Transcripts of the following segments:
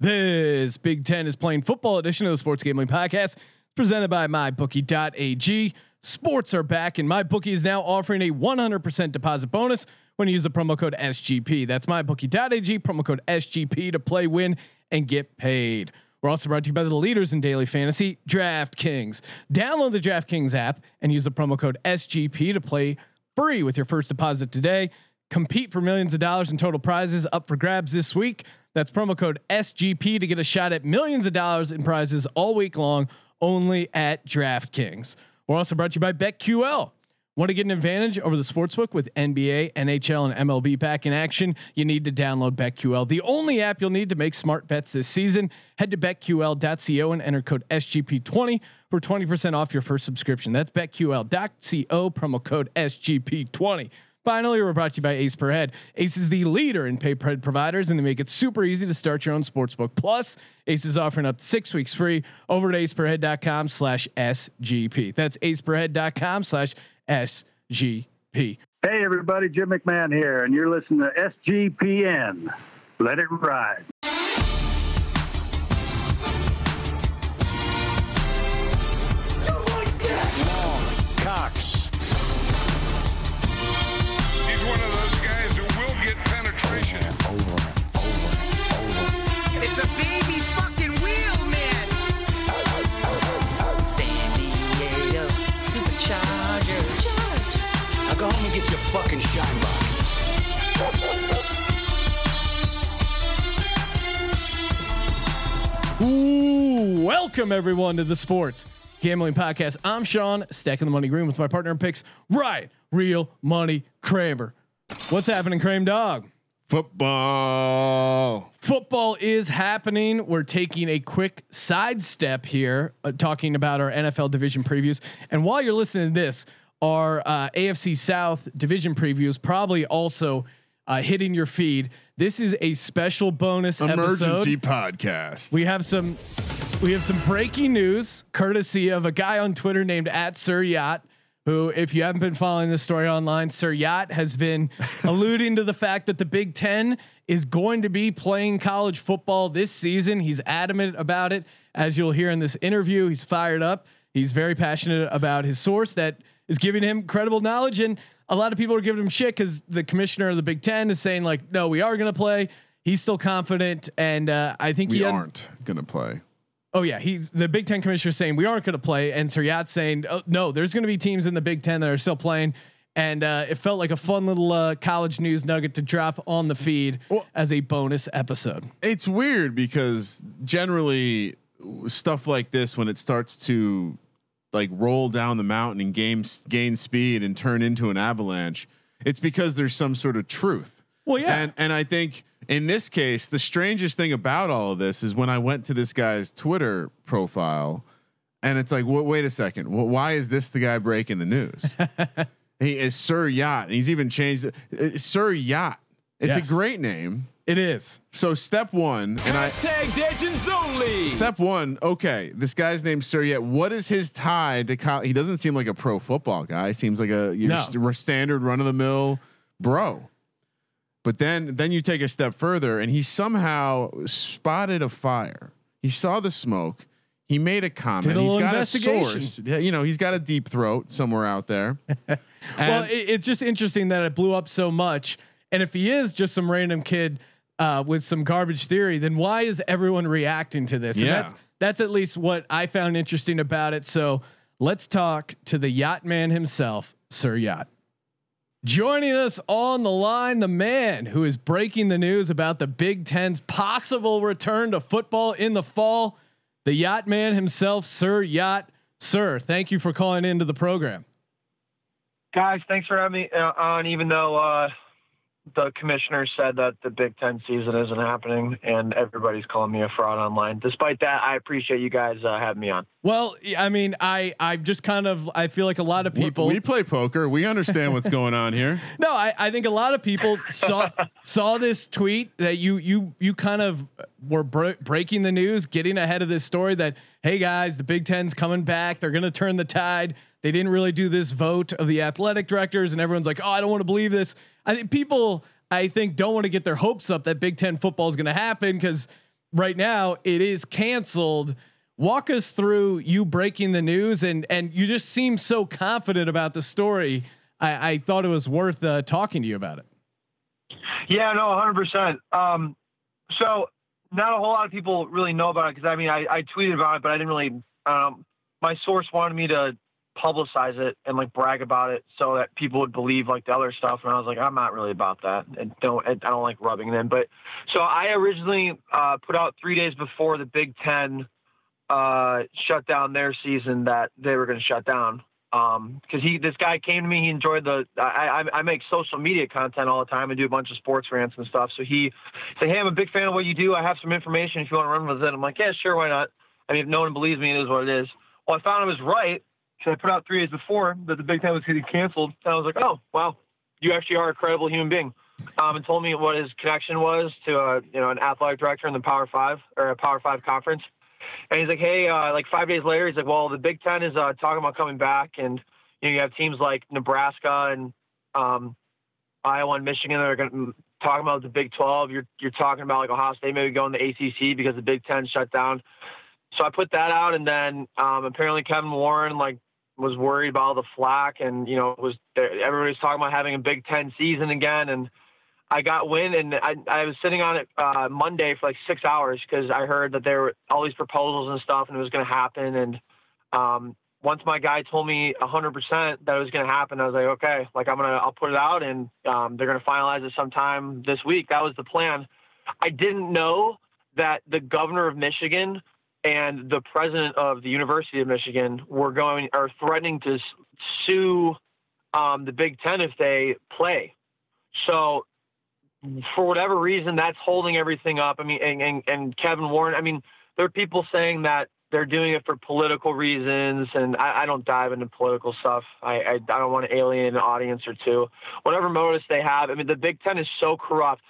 This Big Ten is playing football edition of the Sports Gambling Podcast, presented by MyBookie.ag. Sports are back, and MyBookie is now offering a 100% deposit bonus when you use the promo code SGP. That's MyBookie.ag, promo code SGP to play, win, and get paid. We're also brought to you by the leaders in daily fantasy, DraftKings. Download the DraftKings app and use the promo code SGP to play free with your first deposit today. Compete for millions of dollars in total prizes up for grabs this week. That's promo code SGP to get a shot at millions of dollars in prizes all week long, only at DraftKings. We're also brought to you by BetQL. Want to get an advantage over the sportsbook with NBA, NHL, and MLB back in action? You need to download BetQL, the only app you'll need to make smart bets this season. Head to betql.co and enter code SGP20 for 20% off your first subscription. That's betql.co, promo code SGP20. Finally, we're brought to you by Ace Per Head. Ace is the leader in pay per head providers, and they make it super easy to start your own sportsbook. Plus, Ace is offering up six weeks free over at aceperhead.com slash SGP. That's aceperhead.com slash SGP. Hey, everybody, Jim McMahon here, and you're listening to SGPN. Let it ride. Welcome everyone to the Sports Gambling Podcast. I'm Sean, stacking the money green with my partner in picks, right? Real money Kramer. What's happening, Kramer Dog? Football. Football is happening. We're taking a quick sidestep here, uh, talking about our NFL division previews. And while you're listening to this, our uh, AFC South division previews probably also uh, hitting your feed. This is a special bonus Emergency episode. podcast. We have some we have some breaking news courtesy of a guy on Twitter named at Sir Yacht. Who, if you haven't been following this story online, Sir Yacht has been alluding to the fact that the Big Ten is going to be playing college football this season. He's adamant about it, as you'll hear in this interview. He's fired up. He's very passionate about his source that is giving him credible knowledge, and a lot of people are giving him shit because the commissioner of the Big Ten is saying like, "No, we are going to play." He's still confident, and uh, I think we he aren't gonna play. Oh yeah, he's the Big Ten commissioner saying we aren't going to play, and Sir Yacht's saying oh, no, there's going to be teams in the Big Ten that are still playing, and uh, it felt like a fun little uh, college news nugget to drop on the feed Well- as a bonus episode. It's weird because generally stuff like this, when it starts to like roll down the mountain and gain gain speed and turn into an avalanche, it's because there's some sort of truth. Well, yeah, And and I think in this case, the strangest thing about all of this is when I went to this guy's Twitter profile, and it's like, well, wait a second, well, why is this the guy breaking the news? he is Sir Yacht, and he's even changed it. Uh, Sir Yacht. It's Yes. a great name. It is. So step one, and I Hashtag Legends only. step one. Okay, this guy's named Sir Yacht. What is his tie to? Co- he doesn't seem like a pro football guy. He seems like a your No. st- standard run of the mill bro. But then then you take a step further and he somehow spotted a fire. He saw the smoke. He made a comment. Did a He's little got a source. Yeah, You know, he's got a deep throat somewhere out there. well, it, it's just interesting that it blew up so much, and if he is just some random kid uh, with some garbage theory, then why is everyone reacting to this? And Yeah. that's that's at least what I found interesting about it. So let's talk to the yacht man himself, Sir Yacht. Joining us on the line, the man who is breaking the news about the Big Ten's possible return to football in the fall, the yacht man himself, Sir Yacht. Sir, thank you for calling into the program. Guys, thanks for having me uh, on. Even though uh, the commissioner said that the Big Ten season isn't happening, and everybody's calling me a fraud online. Despite that, I appreciate you guys uh, having me on. Well, I mean, I I just kind of I feel like a lot of we- people. we play poker. We understand what's going on here. no, I, I think a lot of people saw saw this tweet that you you you kind of were br- breaking the news, getting ahead of this story that hey guys, the Big Ten's coming back. They're going to turn the tide. They didn't really do this vote of the athletic directors, and everyone's like, oh, I don't want to believe this. I think people, I think, don't want to get their hopes up that Big Ten football is going to happen because right now it is canceled. Walk us through you breaking the news, and and you just seem so confident about the story. I, I thought it was worth uh, talking to you about it. Yeah, no, 100%. Um, so not a whole lot of people really know about it because I mean, I, I tweeted about it, but I didn't really. Um, my source wanted me to publicize it and like brag about it so that people would believe like the other stuff, and I was like, I'm not really about that, and don't I don't like rubbing them. But so I originally uh, put out three days before the Big Ten uh, shut down their season that they were going to shut down. Um because he this guy came to me he enjoyed the I, I i make social media content all the time and do a bunch of sports rants and stuff. So he said hey i'm a big fan of what you do. I have some information if you want to run with it. I'm like yeah sure why not? I mean if no one believes me it is what it is. Well i found i was right because i put out three days before that the big ten was getting canceled and i was like oh wow you actually are a credible human being um and told me what his connection was to a you know an athletic director in the power five or a power five conference and he's like, hey, uh, like five days later, he's like, well, the Big Ten is uh, talking about coming back, and you know, you have teams like Nebraska and um, Iowa and Michigan that are going to talking about the Big 12. You're you're talking about like Ohio State maybe going to ACC because the Big Ten shut down. So I put that out, and then um, apparently Kevin Warren like was worried about all the flack, and you know, was everybody's talking about having a Big Ten season again, and I got wind and I, I was sitting on it uh, Monday for like six hours because I heard that there were all these proposals and stuff and it was going to happen. And um, once my guy told me 100% that it was going to happen, I was like, okay, like I'm going to, I'll put it out and um, they're going to finalize it sometime this week. That was the plan. I didn't know that the governor of Michigan and the president of the University of Michigan were going, are threatening to sue um, the Big Ten if they play. So for whatever reason, that's holding everything up. I mean, and, and, and Kevin Warren, I mean, there are people saying that they're doing it for political reasons, and I, I don't dive into political stuff. I, I, I don't want to alienate an audience or two. Whatever motives they have, I mean, the Big Ten is so corrupt.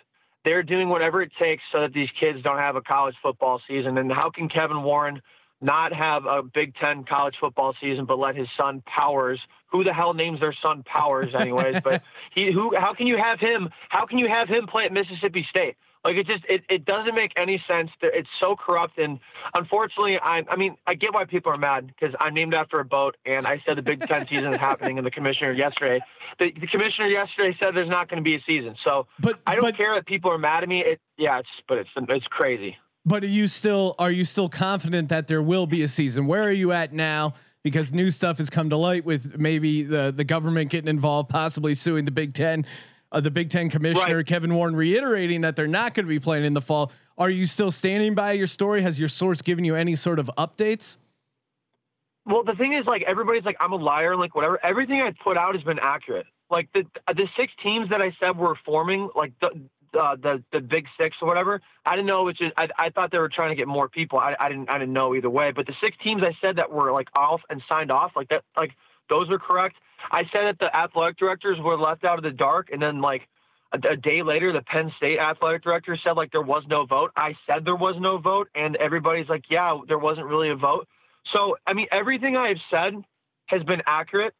They're doing whatever it takes so that these kids don't have a college football season. And how can Kevin Warren not have a Big Ten college football season, but let his son Powers, who the hell names their son Powers, anyways? but he, who, how can you have him? How can you have him play at Mississippi State? Like it just, it, it doesn't make any sense. It's so corrupt, and unfortunately, I, I mean, I get why people are mad because I'm named after a boat, and I said the Big Ten season is happening, and the commissioner yesterday, the, the commissioner yesterday said there's not going to be a season. So, but I don't but, care that people are mad at me. It, yeah, it's, but it's, it's crazy. But are you still are you still confident that there will be a season? Where are you at now? Because new stuff has come to light with maybe the the government getting involved, possibly suing the Big Ten, uh, the Big Ten commissioner right. Kevin Warren reiterating that they're not going to be playing in the fall. Are you still standing by your story? Has your source given you any sort of updates? Well, the thing is, like everybody's like, I'm a liar, like whatever. Everything I put out has been accurate. Like the the six teams that I said were forming, like the uh, the the big six or whatever. I didn't know which is. I, I thought they were trying to get more people. I, I didn't I didn't know either way. But the six teams I said that were like off and signed off like that like those are correct. I said that the athletic directors were left out of the dark, and then like a, a day later, the Penn State athletic director said like there was no vote. I said there was no vote, and everybody's like, yeah, there wasn't really a vote. So I mean, everything I have said has been accurate.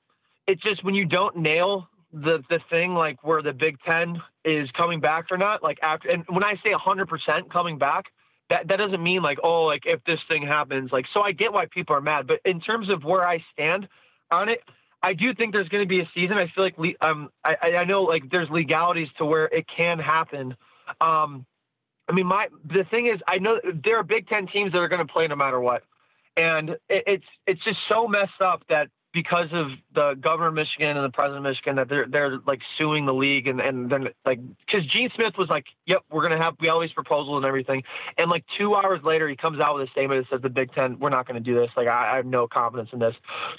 It's just when you don't nail the the thing like where the Big Ten is coming back or not. Like after, and when I say 100% coming back, that that doesn't mean like oh like if this thing happens like so I get why people are mad, but in terms of where I stand on it, I do think there's going to be a season. I feel like um I I know like there's legalities to where it can happen. Um, I mean my the thing is I know there are Big Ten teams that are going to play no matter what, and it, it's it's just so messed up that because of the governor of Michigan and the president of Michigan that they're they're like suing the league and and then like because Gene Smith was like, "Yep, we're gonna have we all these proposals and everything," and like two hours later he comes out with a statement that says the Big Ten we're not gonna do this. Like I, I have no confidence in this.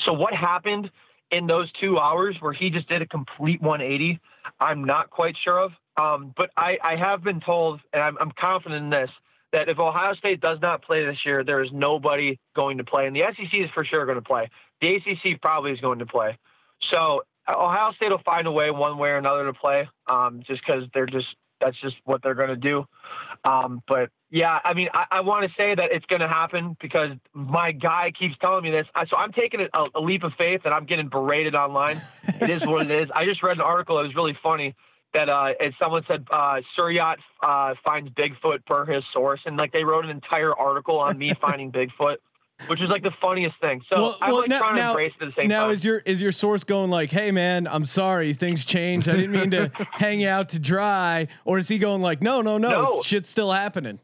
So what happened in those two hours where he just did a complete 180? I'm not quite sure of. Um, but I I have been told and I'm I'm confident in this that if Ohio State does not play this year, there is nobody going to play, and the SEC is for sure going to play. The ACC probably is going to play. So Ohio State will find a way, one way or another, to play, um, just because they're just that's just what they're going to do. Um, but yeah, I mean, I, I want to say that it's going to happen because my guy keeps telling me this. So I'm taking a, a leap of faith and I'm getting berated online. it is what it is. I just read an article that was really funny. that uh, and someone said uh, Sir Yacht uh, finds Bigfoot per his source, and like they wrote an entire article on me finding Bigfoot, which is like the funniest thing. So Well- I'm well, like now- trying to now- embrace it at the same now time. Now is your is your source going like, "Hey man, I'm sorry, things changed. I didn't mean to hang out to dry," or is he going like, "No, no, no, No. shit's still happening."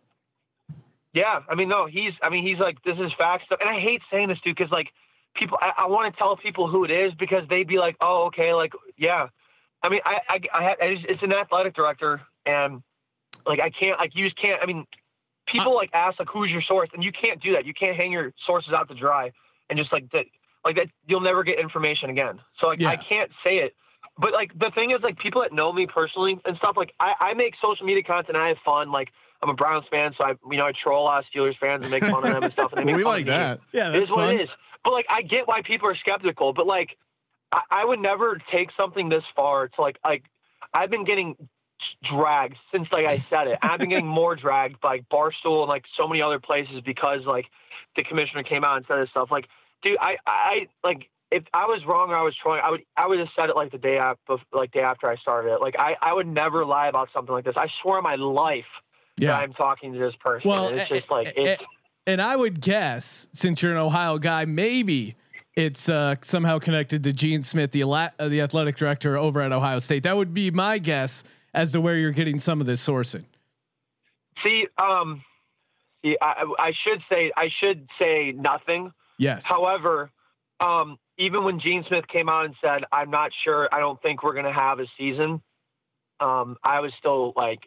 Yeah, I mean, no, he's. I mean, he's like, this is fact stuff, and I hate saying this, dude, because like, people, I, I want to tell people who it is because they'd be like, oh, okay, like, yeah. I mean, I, I, I, had, I just, it's an athletic director, and like, I can't, like, you just can't. I mean, people uh, like ask like, who's your source, and you can't do that. You can't hang your sources out to dry and just like that, like that. You'll never get information again. So like, Yeah. I can't say it. But like the thing is, like people that know me personally and stuff, like I, I make social media content. I have fun. Like I'm a Browns fan, so I you know I troll a lot of Steelers fans and make fun of them and stuff. And they Well, make we fun like of me. that. Yeah, It that's is what fun. it is. But like I get why people are skeptical. But like I, I would never take something this far to like like I've been getting dragged since like I said it. I've been getting more dragged by like, Barstool and like so many other places because like the commissioner came out and said this stuff. Like, dude, I I like if I was wrong or I was trolling, I would I would have said it like the day after like day after I started it. Like I I would never lie about something like this. I swear on my life Yeah. that I'm talking to this person. Well, And it's just like it's And I would guess, since you're an Ohio guy, maybe it's uh, somehow connected to Gene Smith, the ala- uh, the athletic director over at Ohio State. That would be my guess as to where you're getting some of this sourcing. see um I I should say I should say nothing. Yes. However, um, even when Gene Smith came out and said, "I'm not sure. I don't think we're going to have a season," um, I was still like,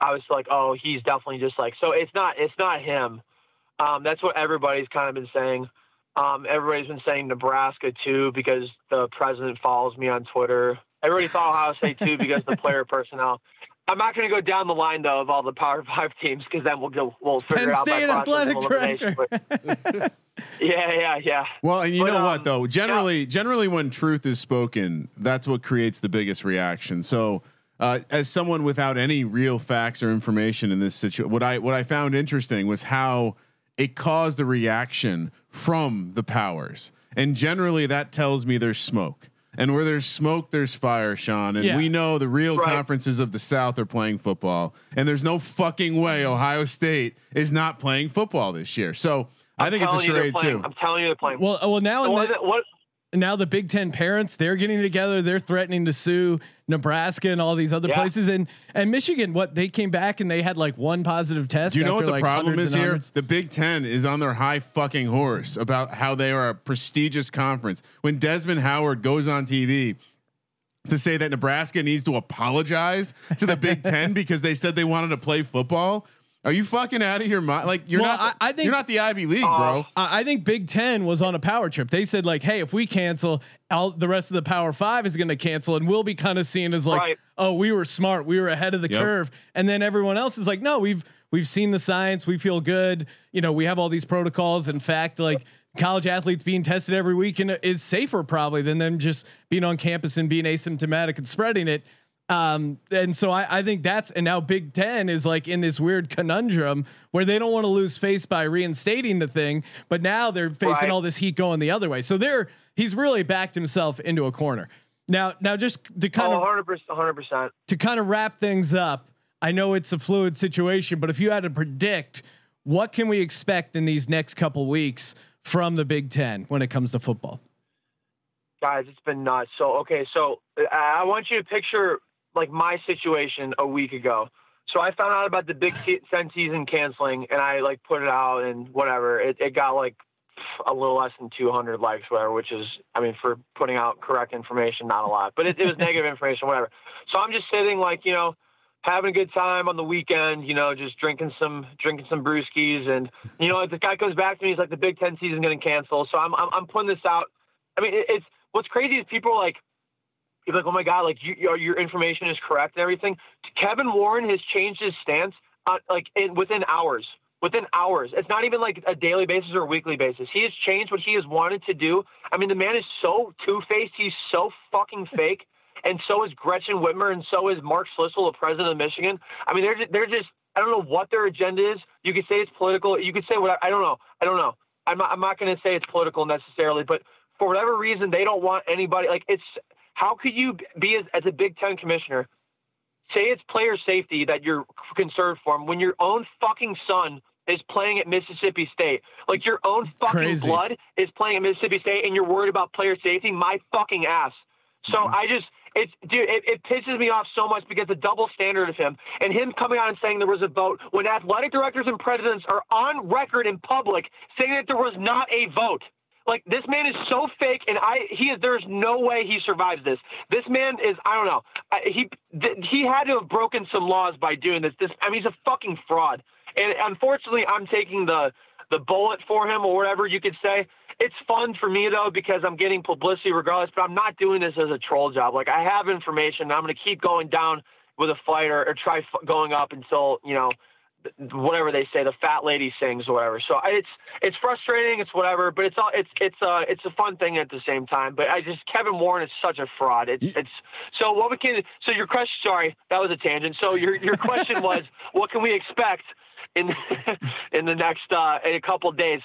I was like, "Oh, he's definitely just like." So it's not. It's not him. Um, that's what everybody's kind of been saying. Um, everybody's been saying Nebraska too because the president follows me on Twitter. Everybody thought Ohio State too because of the player personnel. I'm not going to go down the line though of all the Power Five teams because then we'll go. We'll figure Penn it out State by process athletic director. Yeah, yeah, yeah. Well, and you But, know what um, though? Generally, generally when truth is spoken, that's what creates the biggest reaction. So, uh, as someone without any real facts or information in this situation, what I what I found interesting was how it caused a reaction from the powers, and generally that tells me there's smoke. And where there's smoke, there's fire, Sean. And Yeah. we know the real Right. conferences of the South are playing football. And there's no fucking way Ohio State is not playing football this year. So I think it's a telling charade playing- too. I'm telling you, they're playing. well, uh, well, now The in the, that- what? Now the Big Ten parents they're getting together. They're threatening to sue Nebraska and all these other Yeah. places. And and Michigan, what they came back and they had like one positive test. Do you know what the like, problem is here? The Big Ten is on their high fucking horse about how they are a prestigious conference. When Desmond Howard goes on TV to say that Nebraska needs to apologize to the Big Ten because they said they wanted to play football, are you fucking out of your mind? Like you're Well, not. I- I think- you're not the Ivy League, Oh. bro. I I think Big Ten was on a power trip. They said like, "Hey, if we cancel, all the rest of the Power Five is going to cancel, and we'll be kind of seen as like, Right. oh, we were smart, we were ahead of the Yep. curve." And then everyone else is like, "No, we've we've seen the science, we feel good. You know, we have all these protocols. In fact, like." College athletes being tested every week and is safer probably than them just being on campus and being asymptomatic and spreading it. Um, and so I, I think that's and now Big Ten is like in this weird conundrum where they don't want to lose face by reinstating the thing, but now they're facing Right. all this heat going the other way. So they're he's really backed himself into a corner. Now, now just to kind Oh, of 100 percent, 100 percent. to kind of wrap things up, I know it's a fluid situation, but if you had to predict, what can we expect in these next couple weeks from the Big Ten when it comes to football? Guys, it's been nuts. So okay, so I want you to picture like my situation a week ago. So I found out about the Big Ten season canceling, and I like put it out and whatever. It, it got like a little less than 200 likes, whatever. Which is, I mean, for putting out correct information, not a lot, but it, it was negative information, whatever. So I'm just sitting like you know, having a good time on the weekend, you know, just drinking some drinking some brewskis, and you know, the guy comes back to me, he's like, the Big Ten season going to cancel. So I'm, I'm I'm putting this out. I mean, it, it's what's crazy is people are like. You're like, oh my god, like you, your, your information is correct and everything. Kevin Warren has changed his stance, on, like in within hours. Within hours, it's not even like a daily basis or a weekly basis. He has changed what he has wanted to do. I mean, the man is so two faced. He's so fucking fake and so is Gretchen Whitmer, and so is Mark Schlissel, the president of Michigan. I mean, they're just, they're just I don't know what their agenda is. You could say it's political. You could say what I don't know. I don't know. I'm not, I'm not going to say it's political necessarily, but for whatever reason, they don't want anybody like it's. How could you be as, as a Big Ten commissioner say it's player safety that you're concerned for when your own fucking son is playing at Mississippi State. Like your own fucking Crazy. blood is playing at Mississippi State and you're worried about player safety. My fucking ass. So mm-hmm. I just it's dude, it, it pisses me off so much because the double standard of him and him coming out and saying there was a vote when athletic directors and presidents are on record in public saying that there was not a vote. Like this man is so fake, and I he is. There's no way he survives this. This man is. I don't know. I, he th- he had to have broken some laws by doing this. This. I mean, he's a fucking fraud. And unfortunately, I'm taking the the bullet for him, or whatever you could say. It's fun for me though because I'm getting publicity regardless. But I'm not doing this as a troll job. Like I have information. I'm going to keep going down with a fighter or, try f- going up until you know whatever they say, the fat lady sings or whatever. So it's it's frustrating, it's whatever, but it's all it's it's uh it's a fun thing at the same time. But I just Kevin Warren is such a fraud. It's it's so what we can so your question sorry, that was a tangent. So your your question was what can we expect in in the next uh in a couple of days.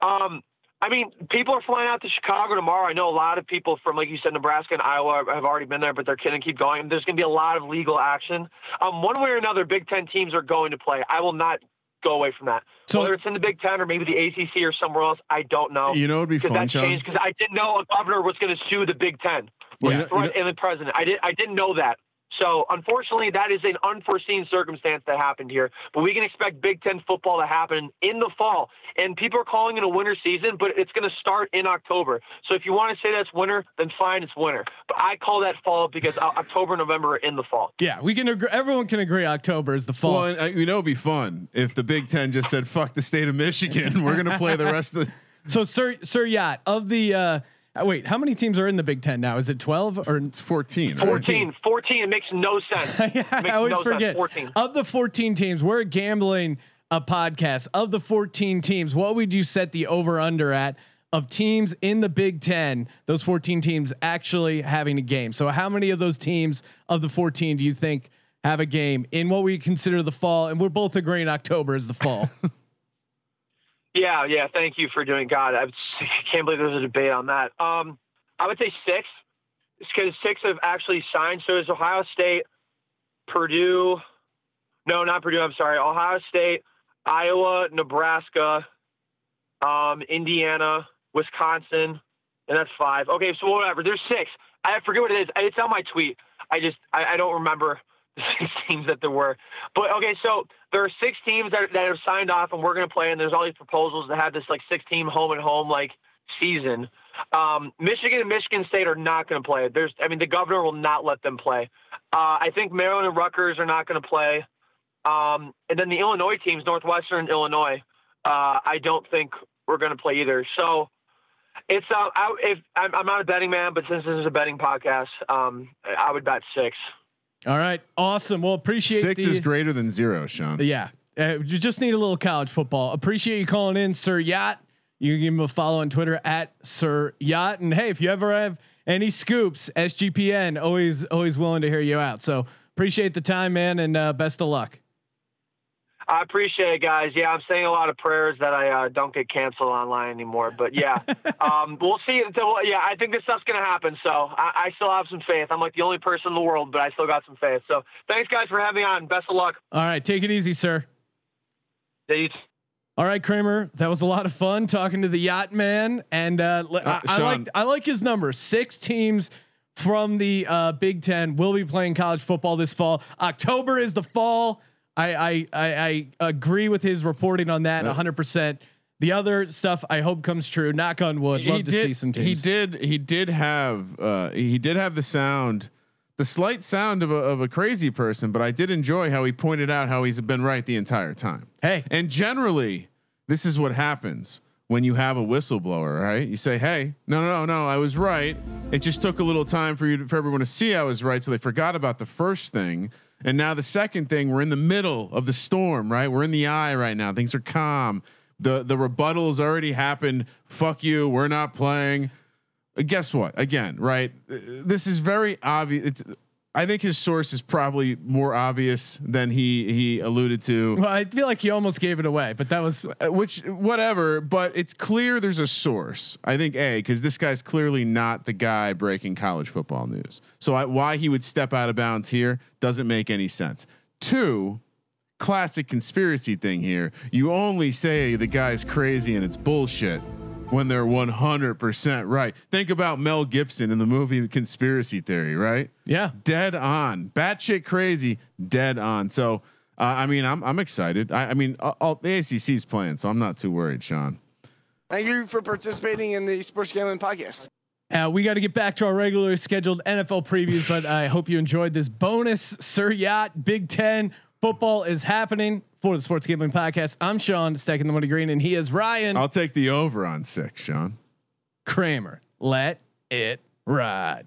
Um I mean, people are flying out to Chicago tomorrow. I know a lot of people from, like you said, Nebraska and Iowa have already been there, but they're going to keep going. There's going to be a lot of legal action. Um, one way or another, Big Ten teams are going to play. I will not go away from that. So- Whether it's in the Big Ten or maybe the ACC or somewhere else, I don't know. You know, it'd be fun, Sean. because I didn't know a governor was going to sue the Big Ten. Well, you know- you and the president. I didn't. I didn't know that. So unfortunately, that is an unforeseen circumstance that happened here. But we can expect Big Ten football to happen in the fall, and people are calling it a winter season, but it's going to start in October. So if you want to say that's winter, then fine, it's winter. But I call that fall because October, November are in the fall. Yeah, we can agree. Everyone can agree October is the fall. Well, and, uh, you know, it'd be fun if the Big Ten just said, "Fuck the state of Michigan. We're gonna play the rest of the." so, Sir Sir Yacht of the uh, uh, Uh, wait, how many teams are in the Big Ten now? Is it twelve or? It's fourteen. right? 14, 14, it makes no sense. yeah, Makes I always no forget. 14. Of the fourteen teams, we're gambling a podcast. Of the fourteen teams, what would you set the over under at? Of teams in the Big Ten, those 14 teams actually having a game. So, how many of those teams of the 14 do you think have a game in what we consider the fall? And we're both agreeing October is the fall. Yeah, yeah. Thank you for doing. God, I can't believe there's a debate on that. Um, I would say six, because six have actually signed. So is Ohio State, Purdue, no, not Purdue. I'm sorry, Ohio State, Iowa, Nebraska, um, Indiana, Wisconsin, and that's five. Okay, so whatever. There's six. I forget what it is. It's on my tweet. I just I, I don't remember six teams that there were. But okay, so there are six teams that, that have signed off, and we're going to play. And there's all these proposals to have this like six team home and home like season. Um, Michigan and Michigan State are not going to play. There's, I mean, the governor will not let them play. Uh, I think Maryland and Rutgers are not going to play. Um, and then the Illinois teams, Northwestern, and Illinois, uh, I don't think we're going to play either. So it's uh, I, if I'm, I'm not a betting man, but since this is a betting podcast, um, I would bet six. All right, awesome. Well, appreciate Six the, is greater than zero, Sean. Yeah. Uh, you just need a little college football. Appreciate you calling in, Sir Yacht. You can give him a follow on Twitter at Sir Yacht. And hey, if you ever have any scoops, SGPN always always willing to hear you out. So appreciate the time, man, and uh, best of luck. I appreciate it, guys. Yeah, I'm saying a lot of prayers that I uh, don't get canceled online anymore. But yeah, um, we'll see. Until, yeah, I think this stuff's gonna happen. So I, I still have some faith. I'm like the only person in the world, but I still got some faith. So thanks, guys, for having me on. Best of luck. All right, take it easy, sir. Yeah, you All right, Kramer, that was a lot of fun talking to the yacht man, and uh, I, Uh, I Sean. like I like his number. Six teams from the uh, Big Ten will be playing college football this fall. October is the fall. I I I, agree with his reporting on that 100. percent The other stuff I hope comes true. Knock on wood. Love to did, see some teams. He did. He did have. Uh, he did have the sound, the slight sound of a, of a crazy person. But I did enjoy how he pointed out how he's been right the entire time. Hey, And generally, this is what happens when you have a whistleblower, right? You say, "Hey, no, no, no, no, I was right. It just took a little time for you to, for everyone to see I was right, so they forgot about the first thing." And now the second thing, we're in the middle of the storm, right? We're in the eye right now. Things are calm. The the rebuttal has already happened. Fuck you. We're not playing. Guess what? Again, right? This is very obvious. It's I think his source is probably more obvious than he he alluded to. Well, I feel like he almost gave it away, but that was Uh, which whatever, but it's clear there's a source. I think a because this guy's clearly not the guy breaking college football news. So I, why he would step out of bounds here doesn't make any sense. Two, classic conspiracy thing here. You only say the guy's crazy and it's bullshit when they're 100% right. Think about Mel Gibson in the movie Conspiracy Theory, right? yeah. dead on, batshit crazy, dead on. So, uh, I mean, I'm I'm excited. I, I mean, all, all, the ACC's playing, so I'm not too worried, Sean. Thank you for participating in the Sports Gambling Podcast. Uh, we got to get back to our regular scheduled NFL previews, but I hope you enjoyed this bonus Sir Yacht Big Ten football is happening for the Sports Gambling Podcast. I'm Sean, stacking the money green, and he is Ryan I'll take the over on six, Sean. Kramer. Let it ride.